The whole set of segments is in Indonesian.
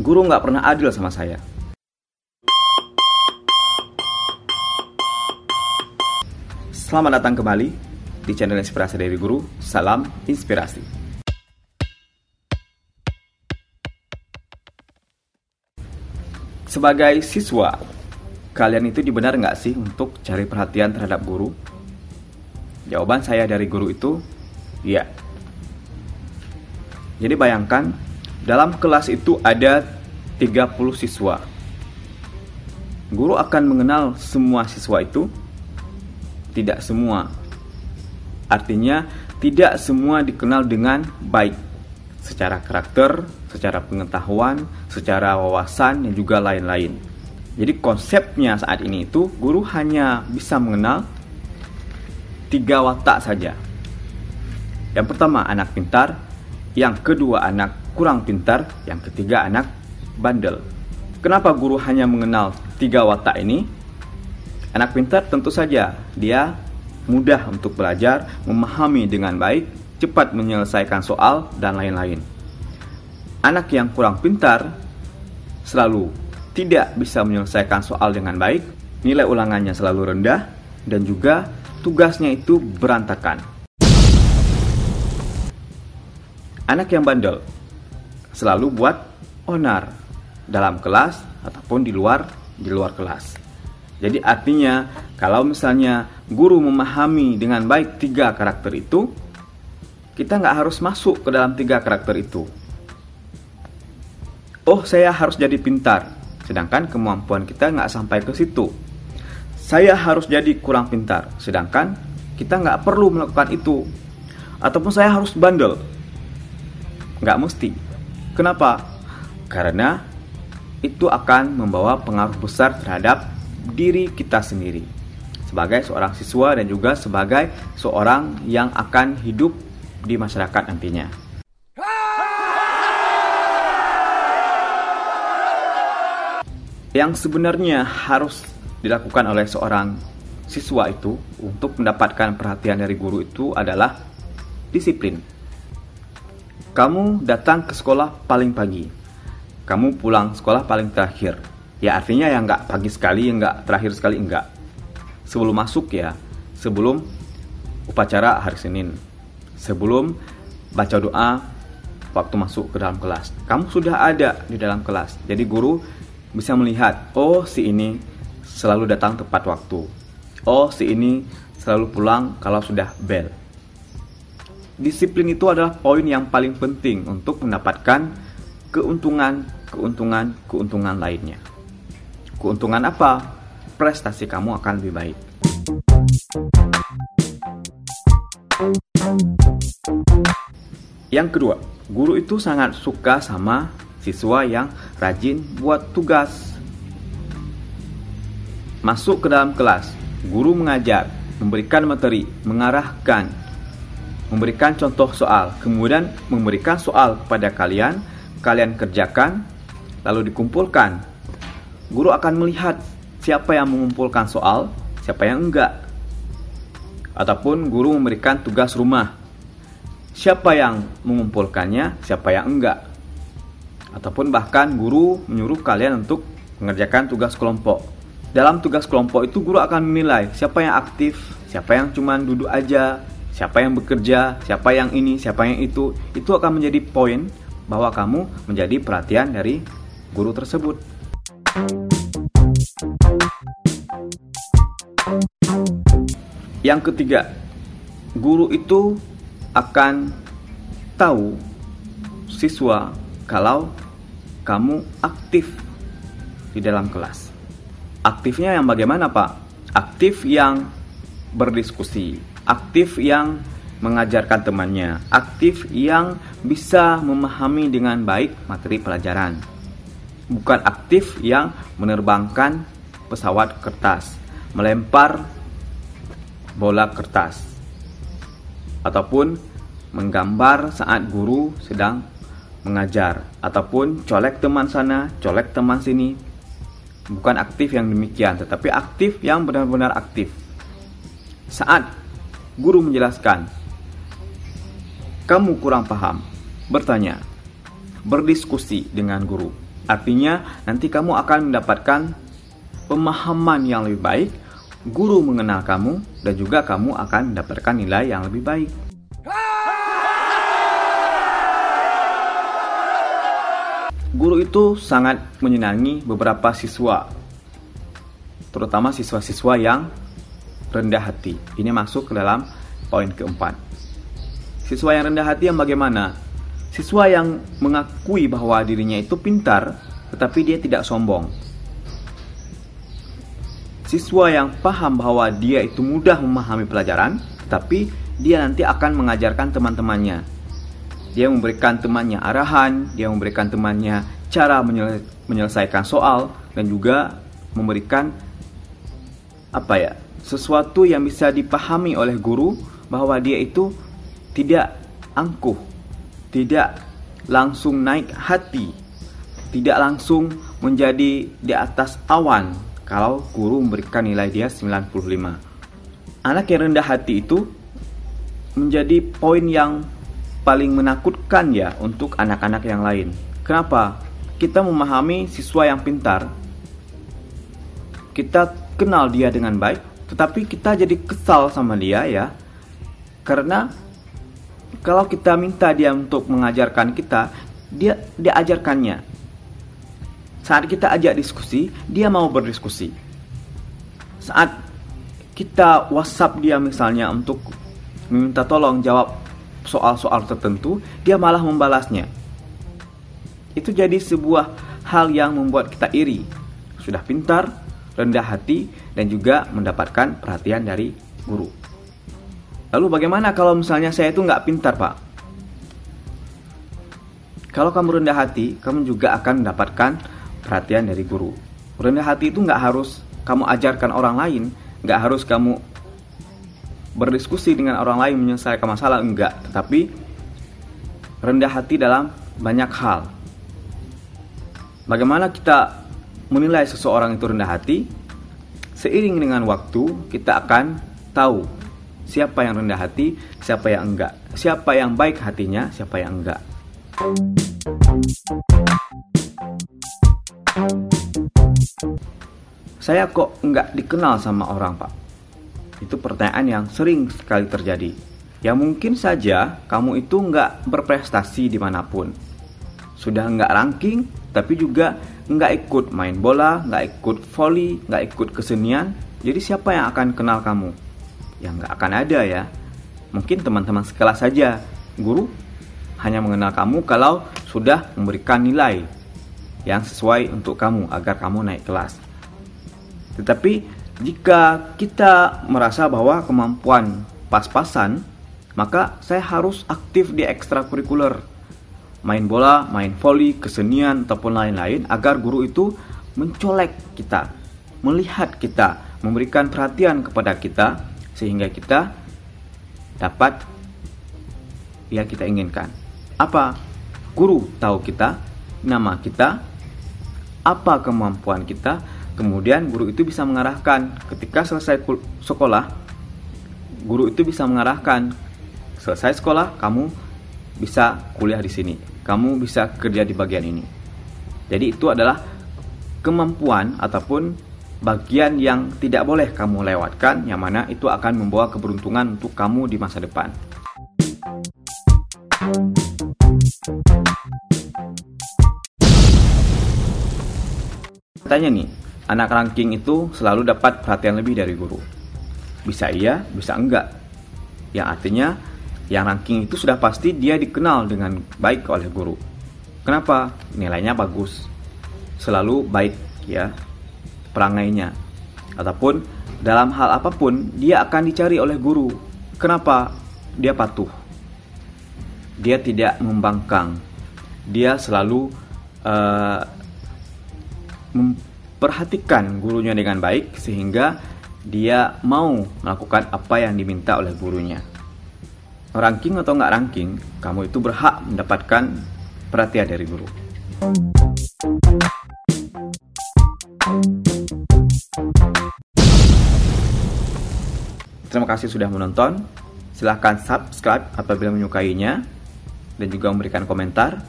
guru nggak pernah adil sama saya. Selamat datang kembali di channel Inspirasi dari Guru. Salam inspirasi. Sebagai siswa, kalian itu dibenar nggak sih untuk cari perhatian terhadap guru? Jawaban saya dari guru itu, iya. Jadi bayangkan, dalam kelas itu ada 30 siswa. Guru akan mengenal semua siswa itu? Tidak semua. Artinya, tidak semua dikenal dengan baik secara karakter, secara pengetahuan, secara wawasan, dan juga lain-lain. Jadi konsepnya saat ini itu guru hanya bisa mengenal tiga watak saja. Yang pertama anak pintar, yang kedua anak kurang pintar, yang ketiga anak bandel. Kenapa guru hanya mengenal tiga watak ini? Anak pintar tentu saja dia mudah untuk belajar, memahami dengan baik, cepat menyelesaikan soal, dan lain-lain. Anak yang kurang pintar selalu tidak bisa menyelesaikan soal dengan baik, nilai ulangannya selalu rendah, dan juga tugasnya itu berantakan. Anak yang bandel selalu buat onar dalam kelas ataupun di luar di luar kelas. Jadi artinya kalau misalnya guru memahami dengan baik tiga karakter itu, kita nggak harus masuk ke dalam tiga karakter itu. Oh saya harus jadi pintar, sedangkan kemampuan kita nggak sampai ke situ. Saya harus jadi kurang pintar, sedangkan kita nggak perlu melakukan itu. Ataupun saya harus bandel, nggak mesti. Kenapa? Karena itu akan membawa pengaruh besar terhadap diri kita sendiri sebagai seorang siswa dan juga sebagai seorang yang akan hidup di masyarakat nantinya. Yang sebenarnya harus dilakukan oleh seorang siswa itu untuk mendapatkan perhatian dari guru itu adalah disiplin. Kamu datang ke sekolah paling pagi, kamu pulang sekolah paling terakhir. Ya artinya yang nggak pagi sekali, yang nggak terakhir sekali enggak. Sebelum masuk ya, sebelum upacara hari Senin, sebelum baca doa waktu masuk ke dalam kelas. Kamu sudah ada di dalam kelas. Jadi guru bisa melihat, oh si ini selalu datang tepat waktu. Oh si ini selalu pulang kalau sudah bel. Disiplin itu adalah poin yang paling penting untuk mendapatkan keuntungan, keuntungan, keuntungan lainnya. Keuntungan apa? Prestasi kamu akan lebih baik. Yang kedua, guru itu sangat suka sama siswa yang rajin buat tugas. Masuk ke dalam kelas, guru mengajar, memberikan materi, mengarahkan, memberikan contoh soal, kemudian memberikan soal kepada kalian, kalian kerjakan, lalu dikumpulkan. Guru akan melihat siapa yang mengumpulkan soal, siapa yang enggak. Ataupun guru memberikan tugas rumah. Siapa yang mengumpulkannya, siapa yang enggak ataupun bahkan guru menyuruh kalian untuk mengerjakan tugas kelompok. Dalam tugas kelompok itu guru akan menilai siapa yang aktif, siapa yang cuma duduk aja, siapa yang bekerja, siapa yang ini, siapa yang itu. Itu akan menjadi poin bahwa kamu menjadi perhatian dari guru tersebut. Yang ketiga, guru itu akan tahu siswa kalau kamu aktif di dalam kelas. Aktifnya yang bagaimana, Pak? Aktif yang berdiskusi, aktif yang mengajarkan temannya, aktif yang bisa memahami dengan baik materi pelajaran. Bukan aktif yang menerbangkan pesawat kertas, melempar bola kertas, ataupun menggambar saat guru sedang mengajar ataupun colek teman sana, colek teman sini. Bukan aktif yang demikian, tetapi aktif yang benar-benar aktif. Saat guru menjelaskan, kamu kurang paham, bertanya, berdiskusi dengan guru. Artinya, nanti kamu akan mendapatkan pemahaman yang lebih baik, guru mengenal kamu, dan juga kamu akan mendapatkan nilai yang lebih baik. Guru itu sangat menyenangi beberapa siswa, terutama siswa-siswa yang rendah hati. Ini masuk ke dalam poin keempat. Siswa yang rendah hati yang bagaimana? Siswa yang mengakui bahwa dirinya itu pintar, tetapi dia tidak sombong. Siswa yang paham bahwa dia itu mudah memahami pelajaran, tetapi dia nanti akan mengajarkan teman-temannya. Dia memberikan temannya arahan, dia memberikan temannya cara menyelesaikan soal, dan juga memberikan apa ya sesuatu yang bisa dipahami oleh guru bahwa dia itu tidak angkuh, tidak langsung naik hati, tidak langsung menjadi di atas awan kalau guru memberikan nilai dia 95. Anak yang rendah hati itu menjadi poin yang paling menakutkan ya untuk anak-anak yang lain. Kenapa? Kita memahami siswa yang pintar, kita kenal dia dengan baik, tetapi kita jadi kesal sama dia ya. Karena kalau kita minta dia untuk mengajarkan kita, dia dia ajarkannya. Saat kita ajak diskusi, dia mau berdiskusi. Saat kita WhatsApp dia misalnya untuk meminta tolong jawab soal-soal tertentu, dia malah membalasnya. Itu jadi sebuah hal yang membuat kita iri. Sudah pintar, rendah hati, dan juga mendapatkan perhatian dari guru. Lalu bagaimana kalau misalnya saya itu nggak pintar, Pak? Kalau kamu rendah hati, kamu juga akan mendapatkan perhatian dari guru. Rendah hati itu nggak harus kamu ajarkan orang lain, nggak harus kamu berdiskusi dengan orang lain menyelesaikan masalah, enggak. Tetapi rendah hati dalam banyak hal. Bagaimana kita menilai seseorang itu rendah hati? Seiring dengan waktu, kita akan tahu siapa yang rendah hati, siapa yang enggak, siapa yang baik hatinya, siapa yang enggak. Saya kok enggak dikenal sama orang, Pak? Itu pertanyaan yang sering sekali terjadi. Ya mungkin saja kamu itu enggak berprestasi di mana pun. Sudah enggak ranking, tapi juga enggak ikut main bola, enggak ikut volley, enggak ikut kesenian. Jadi siapa yang akan kenal kamu? ya nggak akan ada ya. Mungkin teman-teman sekelas saja. Guru hanya mengenal kamu kalau sudah memberikan nilai yang sesuai untuk kamu agar kamu naik kelas. Tetapi jika kita merasa bahwa kemampuan pas-pasan, maka saya harus aktif di ekstrakurikuler. Main bola, main volley, kesenian, ataupun lain-lain agar guru itu mencolek kita, melihat kita, memberikan perhatian kepada kita sehingga kita dapat yang kita inginkan. Apa? Guru tahu kita, nama kita, apa kemampuan kita, kemudian guru itu bisa mengarahkan ketika selesai sekolah, guru itu bisa mengarahkan selesai sekolah kamu bisa kuliah di sini, kamu bisa kerja di bagian ini. Jadi itu adalah kemampuan ataupun bagian yang tidak boleh kamu lewatkan, yang mana itu akan membawa keberuntungan untuk kamu di masa depan. Tanya nih, anak ranking itu selalu dapat perhatian lebih dari guru. Bisa iya, bisa enggak. Yang artinya, yang ranking itu sudah pasti dia dikenal dengan baik oleh guru. Kenapa? Nilainya bagus. Selalu baik ya perangainya ataupun dalam hal apa pun dia akan dicari oleh guru. Kenapa? Dia patuh. Dia tidak membangkang. Dia selalu uh, memperhatikan gurunya dengan baik sehingga dia mau melakukan apa yang diminta oleh gurunya. Ranking atau nggak ranking, kamu itu berhak mendapatkan perhatian dari guru. Terima kasih sudah menonton. Silahkan subscribe apabila menyukainya dan juga memberikan komentar.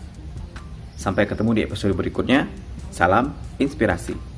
Sampai ketemu di episode berikutnya. Salam inspirasi.